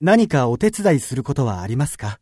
何かお手伝いすることはありますか？